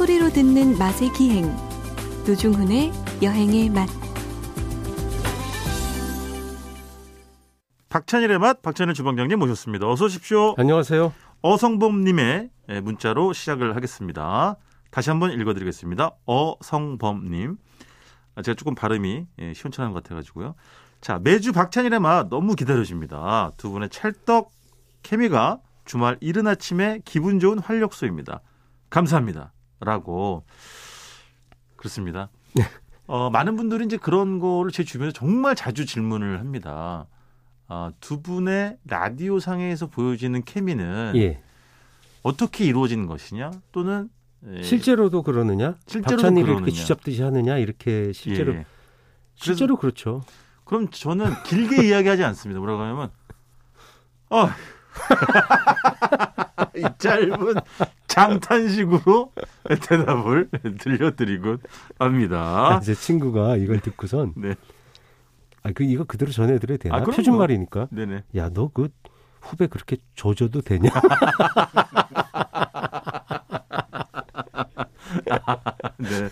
소리로 듣는 맛의 기행 노중훈의 여행의 맛 박찬일의 맛 박찬일 주방장님 모셨습니다. 어서 오십시오. 안녕하세요. 어성범님의 문자로 시작을 하겠습니다. 다시 한번 읽어드리겠습니다. 어성범님. 아, 제가 조금 발음이 예, 시원찮은 것 같아가지고요. 자, 매주 박찬일의 맛 너무 기다려집니다. 두 분의 찰떡 케미가 주말 이른 아침에 기분 좋은 활력소입니다. 감사합니다. 라고. 그렇습니다. 어, 많은 분들이 이제 그런 거를 제 주변에 정말 자주 질문을 합니다. 아, 두 분의 라디오 상에서 보여지는 케미는 예. 어떻게 이루어지는 것이냐 또는 예, 실제로도 그러느냐? 실제로도 박찬일이 그러느냐. 이렇게 쥐잡듯이 하느냐? 이렇게 실제로 예. 실제로 그렇죠. 그럼 저는 길게 이야기하지 않습니다. 뭐라고 하냐면 어. 이 짧은 장탄식으로 대답을 들려드리곤 합니다. 아, 제 친구가 이걸 듣고선 네. 아, 그 이거 그대로 전해드려야 되나? 아. 표준말이니까. 네네. 야, 너 그 후배 그렇게 조져도 되냐? 네.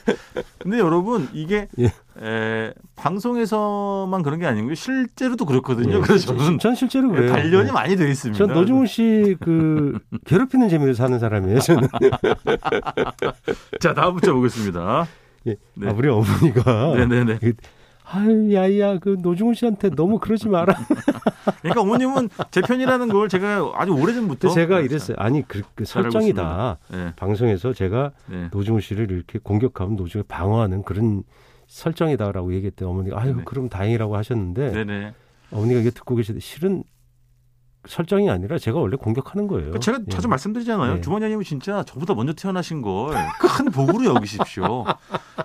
근데 여러분 이게 예. 에, 방송에서만 그런 게 아니고요. 실제로도 그렇거든요. 예, 그래서 저는 전 실제로 그래요. 단련이 네. 많이 돼 있습니다. 전 노중훈 씨 그 괴롭히는 재미로 사는 사람이에요. 저는. 자 다음 문자 보겠습니다. 예. 네. 아, 우리 어머니가 네네네. 아유, 야야, 그 노중훈 씨한테 너무 그러지 마라. 그러니까 어머님은 제 편이라는 걸 제가 아주 오래전부터 제가 이랬어요. 아니, 그, 그 설정이다. 네, 방송에서 제가 네. 노중훈 씨를 이렇게 공격하면 노중을 방어하는 그런 설정이다라고 얘기했더니 어머니가 아유 네. 그럼 다행이라고 하셨는데 네네. 어머니가 이게 듣고 계시는데 실은 설정이 아니라 제가 원래 공격하는 거예요. 제가 예. 자주 말씀드리잖아요. 네. 주머니님은 진짜 저보다 먼저 태어나신 걸 큰 복으로 여기십시오.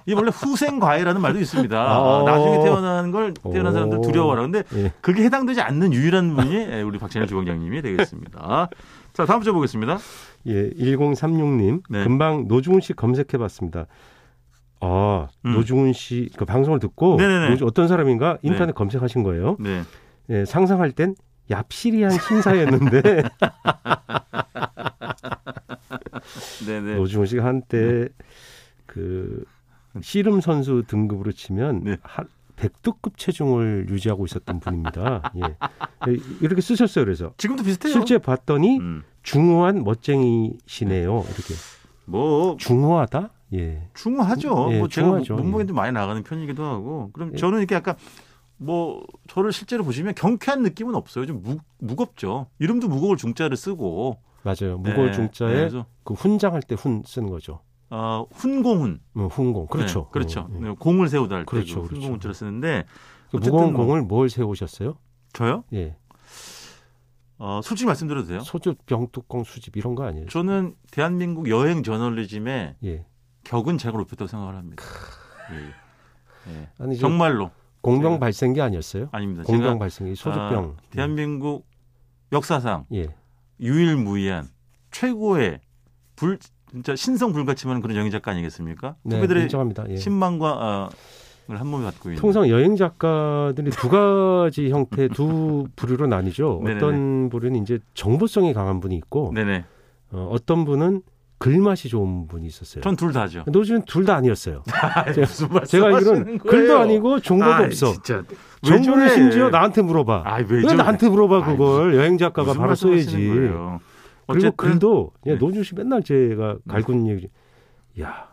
이게 원래 후생 과외라는 말도 있습니다. 아. 나중에 태어난 걸 태어난 사람들 오. 두려워하라. 근데 예. 그게 해당되지 않는 유일한 분이 예, 우리 박찬일 주방장님이 되겠습니다. 자 다음 문제 보겠습니다. 예, 1036님 네. 금방 노중훈 씨 검색해 봤습니다. 아 음. 노중훈 씨 그 방송을 듣고 네네네. 어떤 사람인가 인터넷 검색하신 거예요. 네. 예, 상상할 땐 얍실이한 신사였는데 네네. 노중훈 씨가 한때 그 씨름 선수 등급으로 치면 네. 한 백두급 체중을 유지하고 있었던 분입니다. 예. 예, 이렇게 쓰셨어요. 그래서 지금도 비슷해요. 실제 봤더니 음. 중후한 멋쟁이시네요. 이렇게 뭐 중후하다? 예. 중후하죠. 예, 뭐 제가 중후하죠. 몸무게 예. 좀 많이 나가는 편이기도 하고. 그럼 예. 저는 이렇게 약간 뭐 저를 실제로 보시면 경쾌한 느낌은 없어요. 좀 무, 무겁죠. 이름도 무거울 중자를 쓰고. 맞아요. 무거울 네, 중자에 네, 그 훈장할 때 훈 쓰는 거죠. 어, 훈공훈. 음, 훈공. 그렇죠. 네, 그렇죠. 음, 음. 네, 공을 세우다 할때 그렇죠, 그 그렇죠. 훈공훈자를 쓰는데 그 무거운 뭐- 공을 뭘 세우셨어요? 저요? 예. 어, 솔직히 말씀드려도 돼요? 소주 병뚜껑 수집 이런 거 아니에요? 저는 대한민국 여행 저널리즘의 예. 격은 제가 높였다고 생각을 합니다. 예. 예. 아니 저 정말로 공병 제가- 발생기 아니었어요? 아닙니다. 공병 발생기 소주병. 아, 대한민국 역사상 예. 유일무이한 최고의 불 진짜 신성 불가침하는 그런 여행 작가 아니겠습니까? 네, 후배들의 인정합니다. 예. 신망과 어, 한 몸에 갖고 있는 통상 여행 작가들이 두 가지 형태, 두 부류로 나뉘죠. 어떤 부류는 이제 정보성이 강한 분이 있고, 네네. 어, 어떤 분은 글맛이 좋은 분이 있었어요. 전 둘 다죠. 노주는 둘 다 아니었어요. 아이, 무슨 제가 알기로는 거예요? 글도 아니고 정보도 아이, 없어. 진짜. 저래? 심지어 나한테 물어봐. 아이, 왜? 나한테 물어봐 아이, 그걸 여행 작가가 바로 써야지. 거예요? 그리고 글도 야, 네. 노중 씨 맨날 제가 갈군 얘기. 야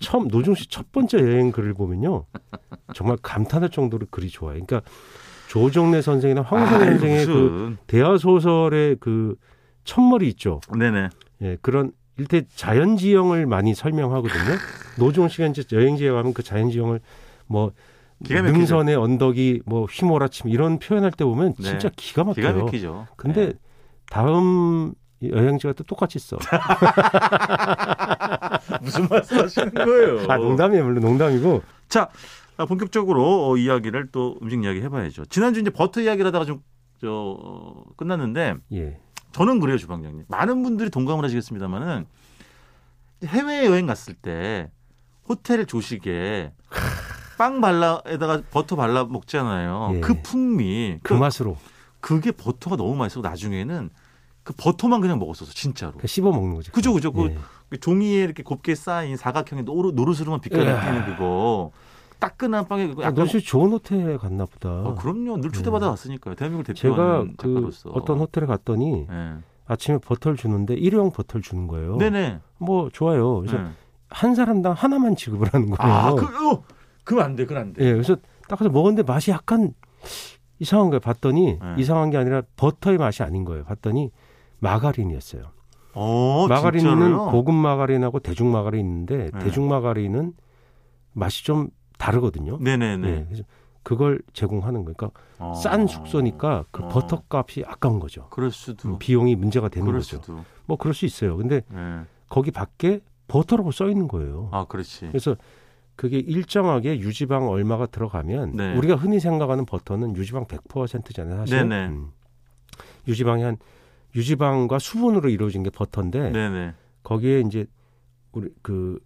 처음 노중 씨 첫 번째 여행 글을 보면요 정말 감탄할 정도로 글이 좋아요. 그러니까 조정래 선생이나 아이, 선생의 그 무슨. 대화 소설의 그 첫머리 있죠. 네네. 예, 그런 일대 자연지형을 많이 설명하거든요. 노종 씨가 이제 여행지에 가면 그 자연지형을 뭐. 능선의 언덕이 뭐 휘몰아침 이런 표현할 때 보면 네. 진짜 기가 막혀요. 기가 막히죠. 근데 네. 다음 여행지가 또 똑같이 써. 무슨 말씀하시는 거예요? 아 농담이에요, 물론 농담이고. 자, 아, 본격적으로 어, 이야기를 또 음식 이야기 해봐야죠. 지난주 이제 버터 이야기를 하다가 좀, 저, 어, 끝났는데, 예, 저는 그래요, 주방장님. 많은 분들이 동감을 하시겠습니다만은, 해외 여행 갔을 때, 호텔 조식에, 빵 발라에다가 버터 발라 먹잖아요. 예. 그 풍미, 그 그, 맛으로. 그게 버터가 너무 맛있고 나중에는 그 버터만 그냥 먹었었어 진짜로. 씹어 먹는 거죠. 그죠, 그죠. 그 예. 그 종이에 이렇게 곱게 쌓인 사각형의 노루, 노릇으로만 빛깔이 으아. 띄는 그거 따끈한 빵에 그거 아, 약간 너시 좋은 호텔에 갔나 보다. 아, 그럼요 늘 초대받아 왔으니까요 대한민국을 제가 대표하는 그 작가로서 어떤 호텔에 갔더니 예. 아침에 버터를 주는데 일회용 버터를 주는 거예요. 네네 뭐 좋아요. 그래서 예. 한 사람당 하나만 지급을 하는 거예요. 아 그 어, 그럼 안돼 그럼 안돼 예, 그래서 딱 가서 먹었는데 맛이 약간 이상한 거예요. 봤더니 네. 이상한 게 아니라 버터의 맛이 아닌 거예요. 봤더니 마가린이었어요. 어 마가린은 진짜로요? 고급 마가린하고 대중 마가린 있는데 네. 대중 마가린은 맛이 좀 다르거든요. 네네네 예, 그래서 그걸 제공하는 거니까 어. 싼 숙소니까 그 어. 버터 값이 아까운 거죠. 그럴 수도 음, 비용이 문제가 되는 거죠. 수도 뭐 그럴 수 있어요. 근데 예. 거기 밖에 버터라고 써 있는 거예요. 아 그렇지 그래서 그게 일정하게 유지방 얼마가 들어가면 네. 우리가 흔히 생각하는 버터는 유지방 100%잖아요, 사실. 네네. 음. 유지방이 한 유지방과 수분으로 이루어진 게 버터인데 네네 거기에 이제 우리 그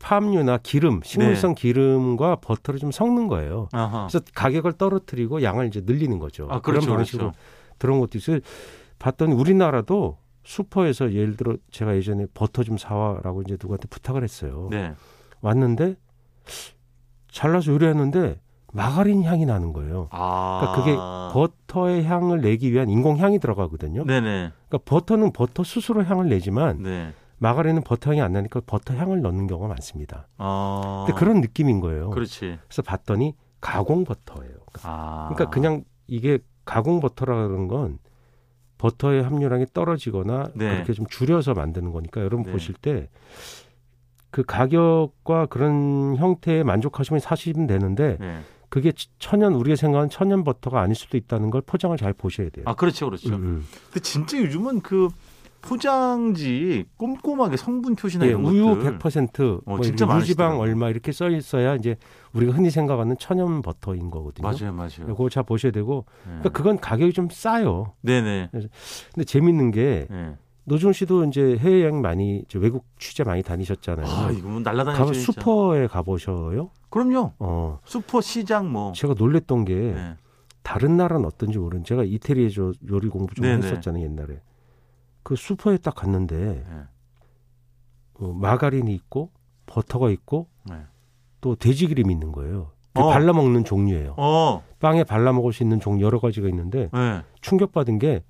팜유나 기름, 식물성 네. 기름과 버터를 좀 섞는 거예요. 아하 그래서 가격을 떨어뜨리고 양을 이제 늘리는 거죠. 아 그렇죠 그런 방식으로 그렇죠 들어온 것도 있어요. 봤더니 우리나라도 슈퍼에서 예를 들어 제가 예전에 버터 좀 사와라고 이제 누구한테 부탁을 했어요. 네 왔는데 잘라서 요리했는데 마가린 향이 나는 거예요. 아 그러니까 그게 버터의 향을 내기 위한 인공 향이 들어가거든요. 네네 그러니까 버터는 버터 스스로 향을 내지만 네 마가린은 버터 향이 안 나니까 버터 향을 넣는 경우가 많습니다. 어 근데 그런 느낌인 거예요. 그렇지 그래서 봤더니 가공 버터예요. 아 그러니까 그냥 이게 가공 버터라는 건 버터의 함유량이 떨어지거나 네. 그렇게 좀 줄여서 만드는 거니까 여러분 네. 보실 때 그 가격과 그런 형태에 만족하시면 사시면 되는데 네. 그게 천연 우리가 생각하는 천연 버터가 아닐 수도 있다는 걸 포장을 잘 보셔야 돼요. 아 그렇죠 그렇죠 음, 음. 근데 진짜 요즘은 그 포장지 꼼꼼하게 성분 표시나 예, 이런 우유 것들 100% 어, 뭐 진짜 유지방 많으시더라고요. 얼마 이렇게 써 있어야 이제 우리가 흔히 생각하는 천연 버터인 거거든요. 맞아요 맞아요 그거 잘 보셔야 되고 네. 그러니까 그건 가격이 좀 싸요. 네네 근데 재밌는 게 네. 노중 씨도 이제 해외 여행 많이 외국 취재 많이 다니셨잖아요. 아 이거 뭐 날라다니죠. 슈퍼에 가보셔요? 그럼요 어, 슈퍼 시장 뭐 제가 놀랬던 게 네. 다른 나라는 어떤지 모르는 제가 이태리에 저 요리 공부 좀 네네. 했었잖아요 옛날에. 그 슈퍼에 딱 갔는데 네. 어, 마가린이 있고 버터가 있고 네. 또 돼지 기름이 있는 거예요. 그 어. 발라 먹는 종류예요. 어 빵에 발라 먹을 수 있는 종 여러 가지가 있는데 네. 충격받은 게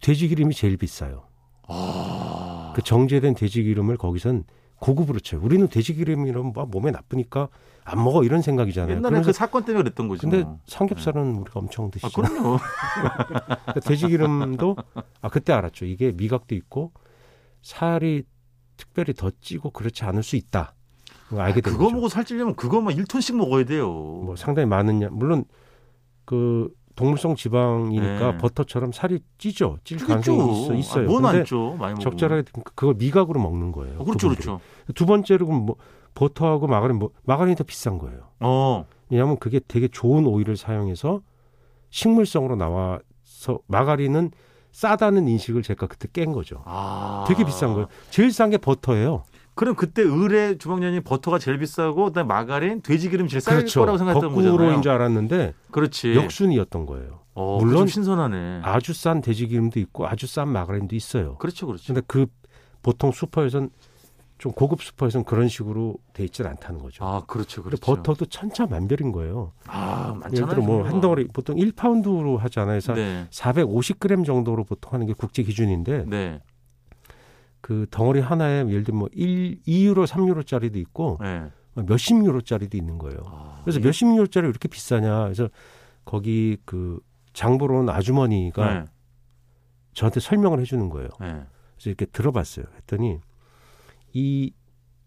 돼지 기름이 제일 비싸요. 아 그 정제된 돼지 기름을 거기선 고급으로 쳐요. 우리는 돼지 기름이라면 뭐 몸에 나쁘니까 안 먹어 이런 생각이잖아요. 옛날에 그 사건 때문에 그랬던 거지 근데 뭐. 삼겹살은 우리가 엄청 아 드시죠. 그럼요 그러니까 돼지 기름도 아 그때 알았죠. 이게 미각도 있고 살이 특별히 더 찌고 그렇지 않을 수 있다. 그거 알게 된 그거 거죠. 먹고 살찌려면 그거만 1톤씩 먹어야 돼요 뭐 상당히 많은 양 물론 그 동물성 지방이니까 네. 버터처럼 살이 찌죠. 찔. 가능성이 있어, 있어요. 아, 뭔안 근데 쪄 많이 먹으면 적절하게 그걸 미각으로 먹는 거예요. 어, 그렇죠 그분들이. 그렇죠 두 번째로 그럼 뭐 버터하고 마가린 뭐 마가린이 더 비싼 거예요. 어 왜냐하면 그게 되게 좋은 오일을 사용해서 식물성으로 나와서 마가린은 싸다는 인식을 제가 그때 깬 거죠. 아. 되게 비싼 거예요. 제일 싼 게 버터예요. 그럼 그때 의뢰 주방장님 버터가 제일 비싸고 마가린, 돼지기름 제일 쌀 거라고 생각했던 거꾸로인 거잖아요. 줄 알았는데 그렇지. 역순이었던 거예요. 어, 물론 물론 신선하네. 아주 싼 돼지기름도 있고 아주 싼 마가린도 있어요. 그렇죠, 그렇죠. 근데 그 보통 슈퍼에선 좀 고급 슈퍼에선 그런 식으로 돼 있질 않다는 거죠. 아, 그렇죠, 그렇죠. 버터도 천차만별인 거예요. 아, 예를 많잖아요. 들어 뭐. 한 덩어리 보통 1파운드로 하잖아요. 그래서 네, 450g 정도로 보통 하는 게 국제 기준인데 네, 그 덩어리 하나에 예를 들면 뭐 1, 2유로, 3유로짜리도 있고 네. 몇십 유로짜리도 있는 거예요. 아, 그래서 이게- 몇십 유로짜리 왜 이렇게 비싸냐. 그래서 거기 그 장보러 온 아주머니가 네, 저한테 설명을 해 주는 거예요. 네. 그래서 이렇게 들어봤어요. 했더니 이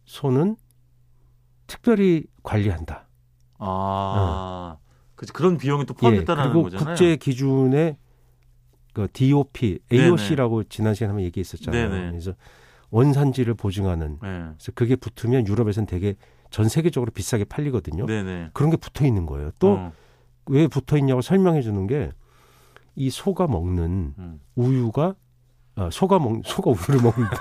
소는 특별히 관리한다. 아, 그치 그런 비용이 또 예, 포함됐다는 그리고 거잖아요. 국제 기준의 그 DOP, AOC라고 지난 시간에 한번 얘기했었잖아요. 네네. 그래서 원산지를 보증하는 네, 그래서 그게 붙으면 유럽에서는 되게 전 세계적으로 비싸게 팔리거든요. 네, 네. 그런 게 붙어 있는 거예요. 또 어, 왜 붙어 있냐고 설명해 주는 게 이 소가 먹는 음. 우유가 아, 소가 먹 소가 우유를 먹는다.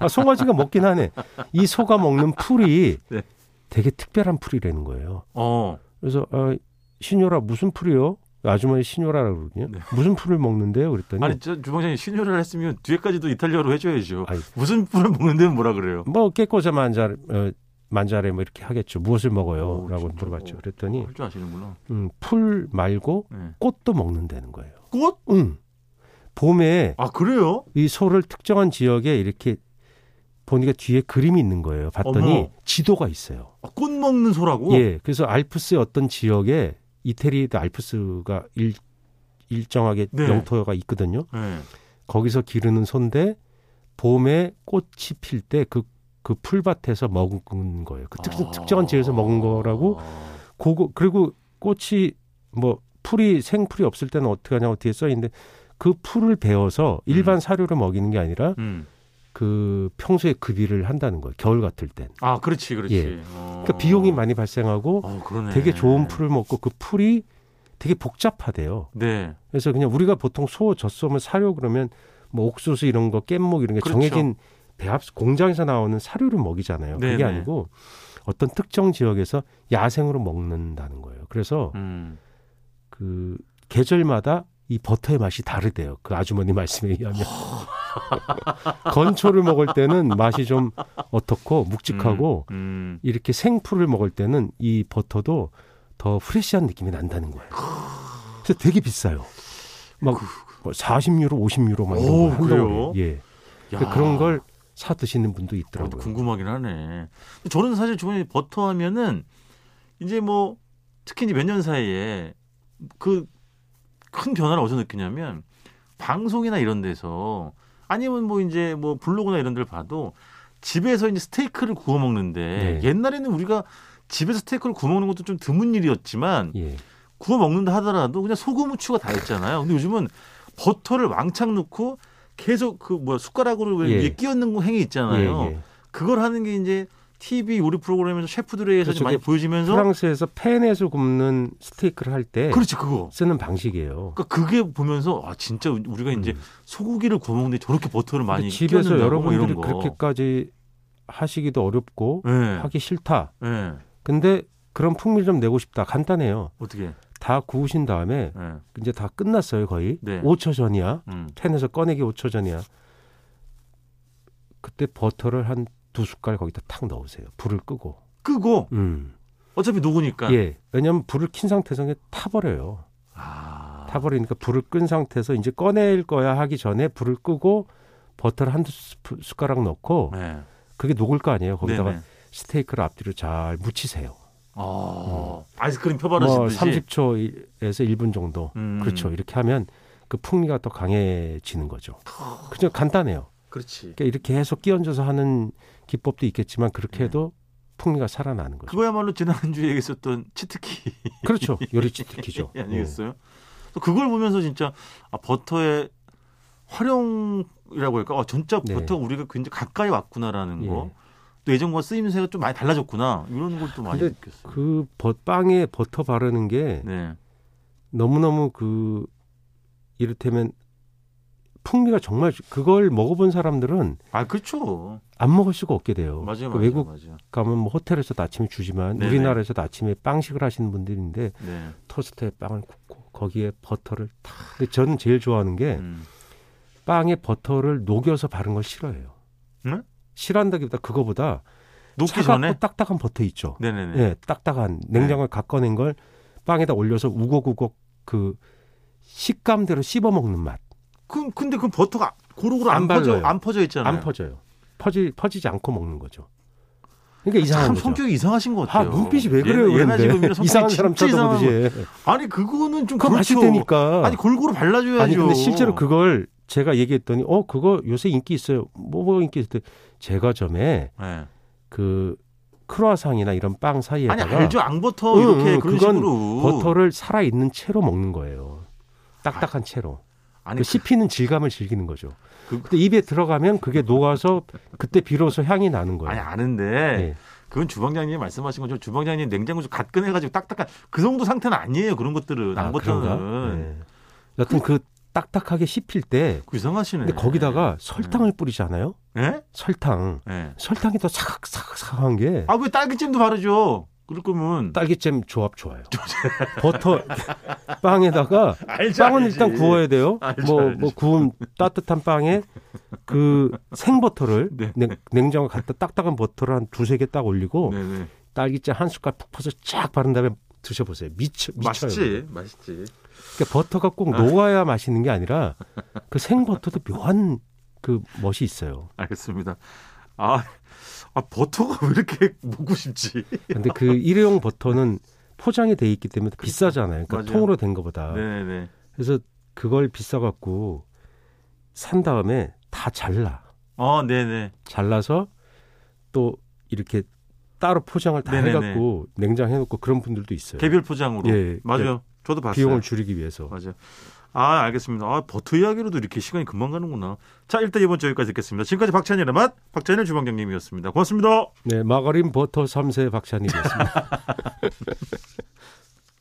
아, 송아지가 먹긴 하네. 이 소가 먹는 풀이 네. 되게 특별한 풀이라는 거예요. 어, 그래서 아, signora 무슨 풀이요? 아주머니 signora라고 그러거든요. 네. 무슨 풀을 먹는데요? 그랬더니 아니 저 주방장님 signora를 했으면 뒤에까지도 이탈리아로 해줘야죠. 아이, 무슨 풀을 먹는데 뭐라 그래요? 뭐 che cosa mangia 어, mangiare 뭐 이렇게 하겠죠. 무엇을 먹어요? 오, 라고 진짜. 물어봤죠. 오. 그랬더니 할 줄 아시는구나. 음, 풀 말고 네. 꽃도 먹는다는 거예요. 꽃? 응. 봄에 아 그래요? 이 소를 특정한 지역에 이렇게 보니까 뒤에 그림이 있는 거예요. 봤더니 어머. 지도가 있어요. 아, 꽃 먹는 소라고? 예. 그래서 알프스의 어떤 지역에 이태리에도 알프스가 일, 일정하게 네. 영토가 있거든요. 네. 거기서 기르는 소인데 봄에 꽃이 필 때 그 그 풀밭에서 먹은 거예요. 그 특, 아. 특정한 지역에서 먹은 거라고 그거 그리고 꽃이 뭐 풀이 생풀이 없을 때는 어떻게 하냐고 뒤에 써 있는데 그 풀을 베어서 일반 사료를 먹이는 게 아니라 음. 그 평소에 급이를 한다는 거예요. 겨울 같을 땐. 아 그렇지 그렇지. 예. 어. 그러니까 비용이 많이 발생하고 어. 되게 좋은 풀을 먹고 그 풀이 되게 복잡하대요. 네. 그래서 그냥 우리가 보통 소 젖소면 사료 그러면 뭐 옥수수 이런 거 깻목 이런 게 그렇죠. 정해진 배합 공장에서 나오는 사료를 먹이잖아요. 네네. 그게 아니고 어떤 특정 지역에서 야생으로 먹는다는 거예요. 그래서 음. 그 계절마다 이 버터의 맛이 다르대요. 그 아주머니 말씀에 의하면 건초를 먹을 때는 맛이 좀 어떻고 묵직하고 음. 음. 이렇게 생풀을 먹을 때는 이 버터도 더 프레시한 느낌이 난다는 거예요. 그래서 되게 비싸요. 막 40유로, 50유로 막 이런 오, 거 그래요? 예. 야. 그러니까 그런 걸 사 드시는 분도 어, 있더라고요. 궁금하긴 하네. 저는 사실 주변에 버터 하면은 이제 뭐 특히 이제 몇 년 사이에 그 큰 변화를 어디서 느끼냐면 방송이나 이런 데서 아니면 뭐 이제 뭐 블로그나 이런 데를 봐도 집에서 이제 스테이크를 구워 먹는데 네. 옛날에는 우리가 집에서 스테이크를 구워 먹는 것도 좀 드문 일이었지만 예. 구워 먹는다 하더라도 그냥 소금 후추가 다 있잖아요. 근데 요즘은 버터를 왕창 넣고 계속 그 뭐야 숟가락으로 왜 예. 위에 끼얹는 거 행위 있잖아요. 예, 예. 그걸 하는 게 이제 TV 요리 프로그램에서 셰프들에 의해서 그렇죠. 좀 많이 보여지면서 프랑스에서 팬에서 굽는 스테이크를 할 때 그렇지 그거. 쓰는 방식이에요. 그러니까 그게 보면서 아 진짜 우리가 이제 음. 소고기를 구워 먹는데 저렇게 버터를 많이 집에서 뭐 여러분들이 거. 그렇게까지 하시기도 어렵고 예. 하기 싫다. 예. 근데 그런 풍미를 좀 내고 싶다. 간단해요. 어떻게? 다 구우신 다음에 예. 이제 다 끝났어요 거의. 네. 5초 전이야. 음. 팬에서 꺼내기 5초 전이야. 그때 버터를 한 두 숟갈 거기다 탁 넣으세요. 불을 끄고. 끄고 음. 어차피 녹으니까. 예. 왜냐하면 불을 킨 상태에서 타버려요. 아. 타버리니까 불을 끈 상태에서 이제 꺼낼 거야 하기 전에 불을 끄고 버터를 한두 숟가락 넣고 네. 그게 녹을 거 아니에요. 거기다가 네네. 스테이크를 앞뒤로 잘 묻히세요. 아. 아이스크림 뭐 펴바르시듯이. 30초에서 1분 정도. 음. 그렇죠. 이렇게 하면 그 풍미가 더 강해지는 거죠. 그냥 간단해요. 그렇지. 그러니까 이렇게 해서 끼얹어서 하는 기법도 있겠지만 그렇게 네. 해도 풍미가 살아나는 거죠. 그거야말로 지난주에 얘기했었던 치트키 그렇죠. 요리 치트키죠. 아니겠어요? 또 그걸 보면서 진짜 아, 버터의 활용이라고 할까? 아, 진짜 네. 버터가 우리가 굉장히 가까이 왔구나라는 예. 거. 또 예전과 쓰임새가 좀 많이 달라졌구나. 이런 걸 또 많이 느꼈어요. 그 버- 빵에 버터 바르는 게 네. 너무너무 그 이를테면 풍미가 정말 그걸 먹어본 사람들은 아, 그렇죠. 안 먹을 수가 없게 돼요. 맞아요, 그 맞아요. 외국 맞아요. 가면 뭐 호텔에서도 아침에 주지만 네네. 우리나라에서도 아침에 빵식을 하시는 분들인데 네. 토스트에 빵을 굽고 거기에 버터를 탁. 근데 저는 제일 좋아하는 게 음. 빵에 버터를 녹여서 바른 걸 싫어해요. 네? 싫어한다기보다 그거보다 녹기 차갑고 전에 딱딱한 버터 있죠. 네네네. 예, 딱딱한 냉장고에 갖꺼낸 걸 빵에다 올려서 우걱우걱 그 식감대로 씹어 먹는 맛. 그 근데 그 버터가 고루고루 안, 안 퍼져 발라요. 안 퍼져 있잖아요. 안 퍼져요. 퍼지 퍼지지 않고 먹는 거죠. 그러니까 이상한 참 거죠. 성격이 이상하신 것아 같아요. 눈빛이 왜 그래요? 얘나, 얘나? 지금 이런 이상한 사람. 거. 아니 그거는 좀 그거 그렇죠. 맛있다니까. 아니 골고루 발라줘야죠. 아니 근데 실제로 그걸 제가 얘기했더니 어 그거 요새 인기 있어요. 뭐, 뭐 인기 있을 때 제과점에 네. 그 크루아상이나 이런 빵 아니 사이에다가 알죠 앙버터 응, 이렇게 응, 그런 식으로 버터를 살아 있는 채로 먹는 거예요. 딱딱한 채로. 아니 그 씹히는 질감을 즐기는 거죠. 그- 근데 입에 들어가면 그게 녹아서 그때 비로소 향이 나는 거예요. 아니 아는데 예. 그건 주방장님이 말씀하신 것처럼 주방장님 냉장고 좀갓 꺼내가지고 딱딱한 그 정도 상태는 아니에요 그런 것들은 아, 그런가? 네. 여튼 그 딱딱하게 씹힐 때 그 이상하시네. 근데 거기다가 설탕을 뿌리잖아요. 예? 설탕. 예. 설탕이 더 사각사각사각한 게 아 왜 딸기잼도 바르죠? 그럴 거면 딸기잼 조합 좋아요. 버터 빵에다가 알지, 빵은 알지. 일단 구워야 돼요. 알지, 뭐. 뭐 구운 따뜻한 빵에 그 생버터를 네. 냉, 냉장고 갖다 딱딱한 버터를 한 두세 개 딱 올리고 네네. 딸기잼 한 숟갈 푹 퍼서 쫙 바른 다음에 드셔보세요. 미쳐 미쳐요. 맛있지, 맛있지. 그러니까 버터가 꼭 녹아야 맛있는 게 아니라 그 생버터도 묘한 그 멋이 있어요. 알겠습니다. 아, 아 버터가 왜 이렇게 먹고 싶지? 근데 그 일회용 버터는 포장이 돼 있기 때문에 비싸잖아요. 그러니까 맞아요. 통으로 된 거보다. 네네. 그래서 그걸 비싸 갖고 산 다음에 다 잘라. 어, 네네. 잘라서 또 이렇게 따로 포장을 다 네네네. 해갖고 냉장해 놓고 그런 분들도 있어요. 개별 포장으로. 예, 맞아요. 저도 봤어요. 비용을 줄이기 위해서. 맞아요. 아, 알겠습니다. 아, 버터 이야기로도 이렇게 시간이 금방 가는구나. 자, 일단 이번 주 여기까지 듣겠습니다. 지금까지 박찬일의 맛, 박찬일 주방장님이었습니다. 고맙습니다. 네, 마가린 버터 3세 박찬일이었습니다.